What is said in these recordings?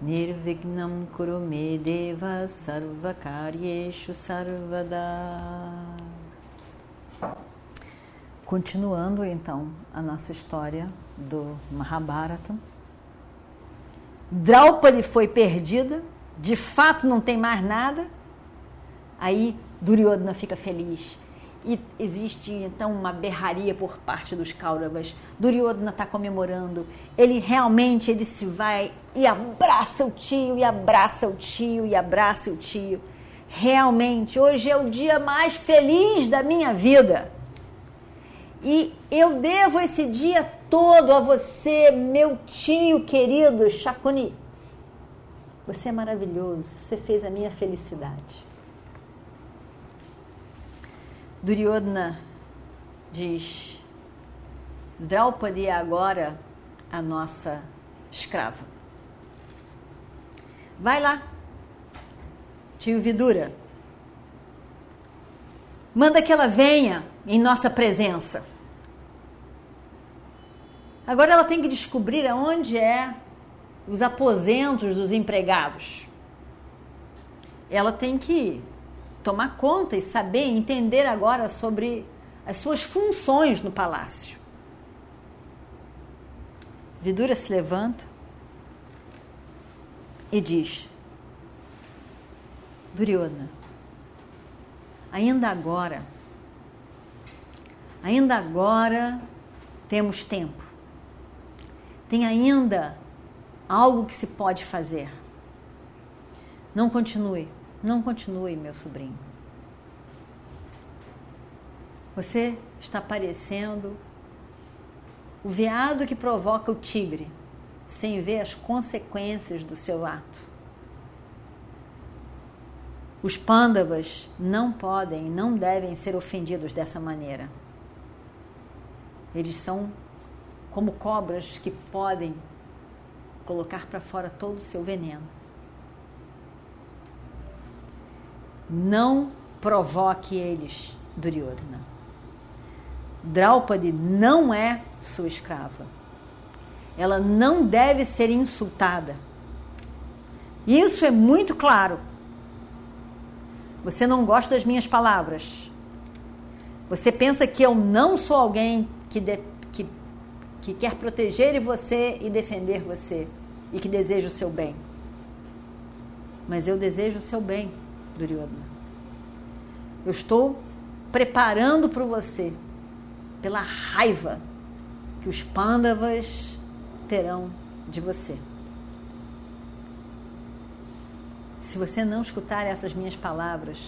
Nirvignam Kurume Deva Sarvakaryeshu Sarvada Continuando então a nossa história do Mahabharata. Draupadi foi perdida, de fato não tem mais nada. Aí Duryodhana fica feliz. E existe então uma berraria por parte dos Kauravas. Duryodhana está comemorando. Ele realmente ele se vai e abraça o tio, e abraça o tio, e abraça o tio. Realmente, hoje é o dia mais feliz da minha vida. E eu devo esse dia todo a você, meu tio querido Chacuni. Você é maravilhoso, você fez a minha felicidade. Duryodhana diz: Draupadi é agora a nossa escrava. Vai lá, tio Vidura. Manda que ela venha em nossa presença. Agora ela tem que descobrir aonde é os aposentos dos empregados. Ela tem que tomar conta e saber, entender agora sobre as suas funções no palácio. Vidura se levanta e diz: Duryodhana, ainda agora, ainda agora temos tempo. Tem ainda algo que se pode fazer. Não continue. Não continue, meu sobrinho. Você está parecendo o veado que provoca o tigre, sem ver as consequências do seu ato. Os pândavas não podem, não devem ser ofendidos dessa maneira. Eles são como cobras que podem colocar para fora todo o seu veneno. Não provoque eles, Duryodhana. Draupadi não é sua escrava. Ela não deve ser insultada. Isso é muito claro. Você não gosta das minhas palavras. Você pensa que eu não sou alguém que, de, que, que quer proteger você e defender você e que deseja o seu bem. Mas eu desejo o seu bem. Duryodhana. Eu estou preparando para você pela raiva que os pândavas terão de você. Se você não escutar essas minhas palavras,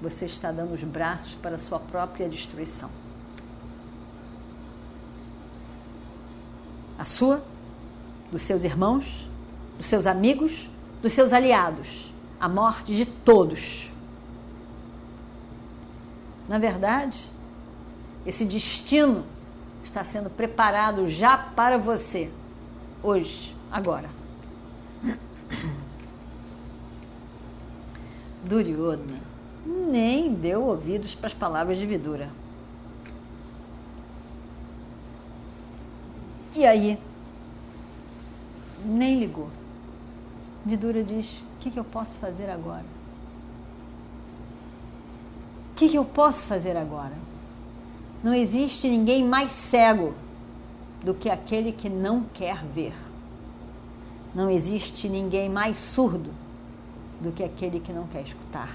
você está dando os braços para a sua própria destruição. A sua, dos seus irmãos, dos seus amigos, dos seus aliados a morte de todos. Na verdade, esse destino está sendo preparado já para você, hoje, agora. Duryodhana nem deu ouvidos para as palavras de Vidura. E aí? Nem ligou. Vidura diz: que, que eu posso fazer agora? O que, que eu posso fazer agora? Não existe ninguém mais cego do que aquele que não quer ver. Não existe ninguém mais surdo do que aquele que não quer escutar.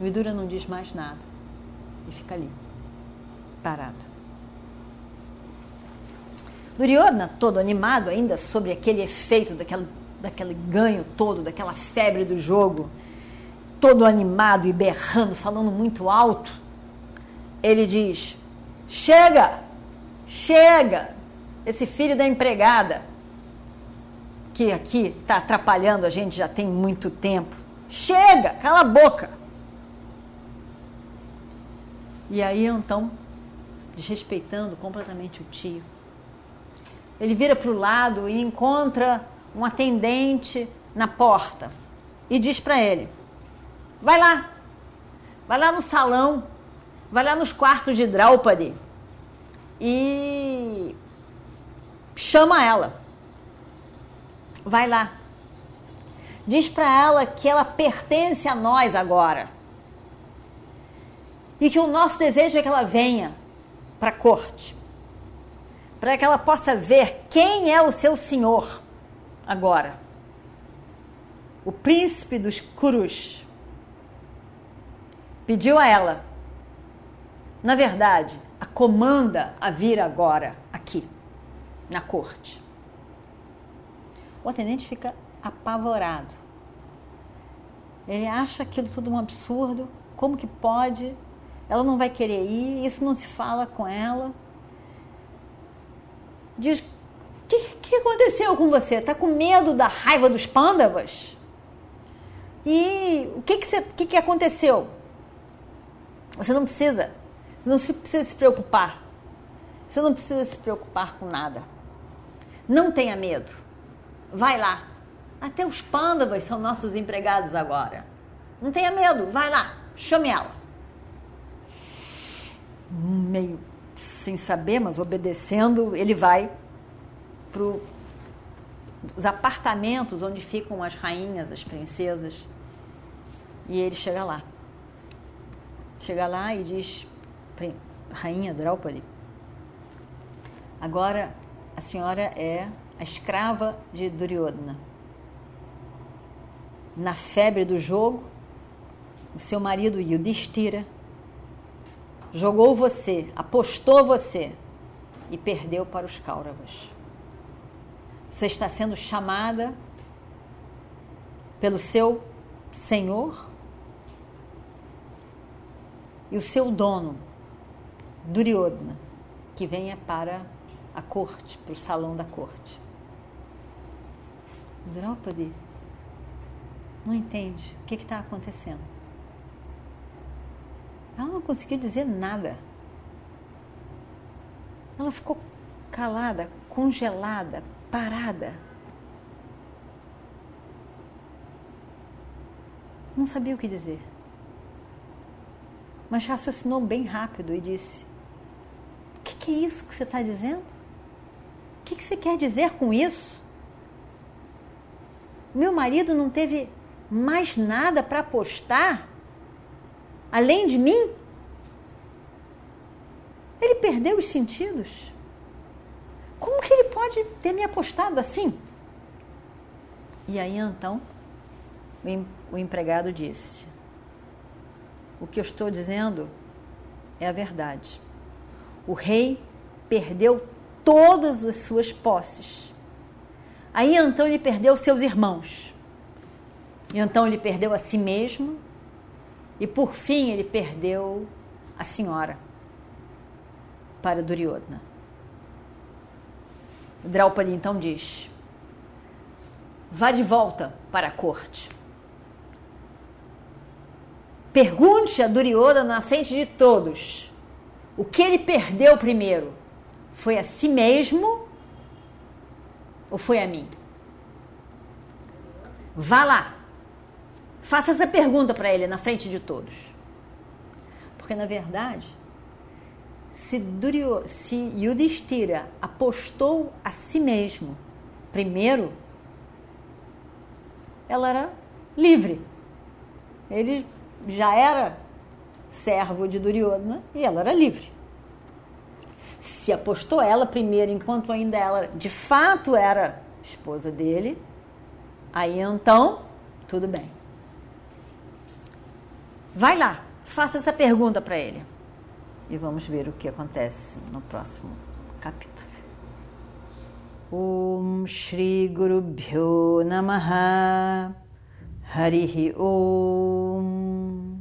O Vidura não diz mais nada e fica ali, parado. Duryodhana, todo animado ainda sobre aquele efeito daquela daquele ganho todo, daquela febre do jogo, todo animado e berrando, falando muito alto, ele diz: Chega, chega, esse filho da empregada, que aqui está atrapalhando a gente já tem muito tempo. Chega, cala a boca. E aí então, desrespeitando completamente o tio, ele vira para o lado e encontra um atendente na porta e diz para ele: Vai lá, vai lá no salão, vai lá nos quartos de Draupadi e chama ela. Vai lá. Diz para ela que ela pertence a nós agora. E que o nosso desejo é que ela venha para a corte. Para que ela possa ver quem é o seu senhor agora. O príncipe dos Kurus pediu a ela, na verdade, a comanda a vir agora aqui, na corte. O atendente fica apavorado. Ele acha aquilo tudo um absurdo. Como que pode? Ela não vai querer ir, isso não se fala com ela. Diz: O que, que aconteceu com você? Está com medo da raiva dos pândavas? E o que, que, você, que, que aconteceu? Você não precisa. Você não precisa se preocupar. Você não precisa se preocupar com nada. Não tenha medo. Vai lá. Até os pândavas são nossos empregados agora. Não tenha medo, vai lá, chame ela. Meio sem saber, mas obedecendo, ele vai para os apartamentos onde ficam as rainhas, as princesas. E ele chega lá. Chega lá e diz: Rainha Draupadi, agora a senhora é a escrava de Duryodhana. Na febre do jogo, o seu marido Yudhishthira jogou você, apostou você e perdeu para os Kauravas. Você está sendo chamada pelo seu senhor e o seu dono, Duryodhana, que venha para a corte, para o salão da corte. Draupadi não entende o que está acontecendo. Ela não conseguiu dizer nada. Ela ficou calada, congelada, parada. Não sabia o que dizer. Mas raciocinou bem rápido e disse: O que, que, é isso que você está dizendo? O que, que você quer dizer com isso? Meu marido não teve mais nada para apostar além de mim? Ele perdeu os sentidos. Como que ele pode ter me apostado assim? E aí então o empregado disse: O que eu estou dizendo é a verdade. O rei perdeu todas as suas posses Aí então ele perdeu seus irmãos. E então ele perdeu a si mesmo. E por fim ele perdeu a senhora para Duryodhana. Draupadi então diz: Vá de volta para a corte. Pergunte a Duryodhana na frente de todos o que ele perdeu primeiro. Foi a si mesmo ou foi a mim? Vá lá. Faça essa pergunta para ele na frente de todos. Porque, na verdade, se, Durio, se Yudhishthira apostou a si mesmo primeiro, ela era livre. Ele já era servo de Duryodhana e ela era livre se apostou ela primeiro, enquanto ainda ela de fato era esposa dele, aí então, tudo bem. Vai lá, faça essa pergunta para ele. E vamos ver o que acontece no próximo capítulo. Om Shri Guru Bhyo Namaha Harihi Om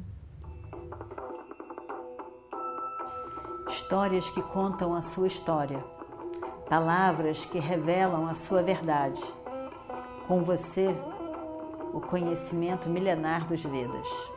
histórias que contam a sua história, palavras que revelam a sua verdade. com você o conhecimento milenar dos Vedas.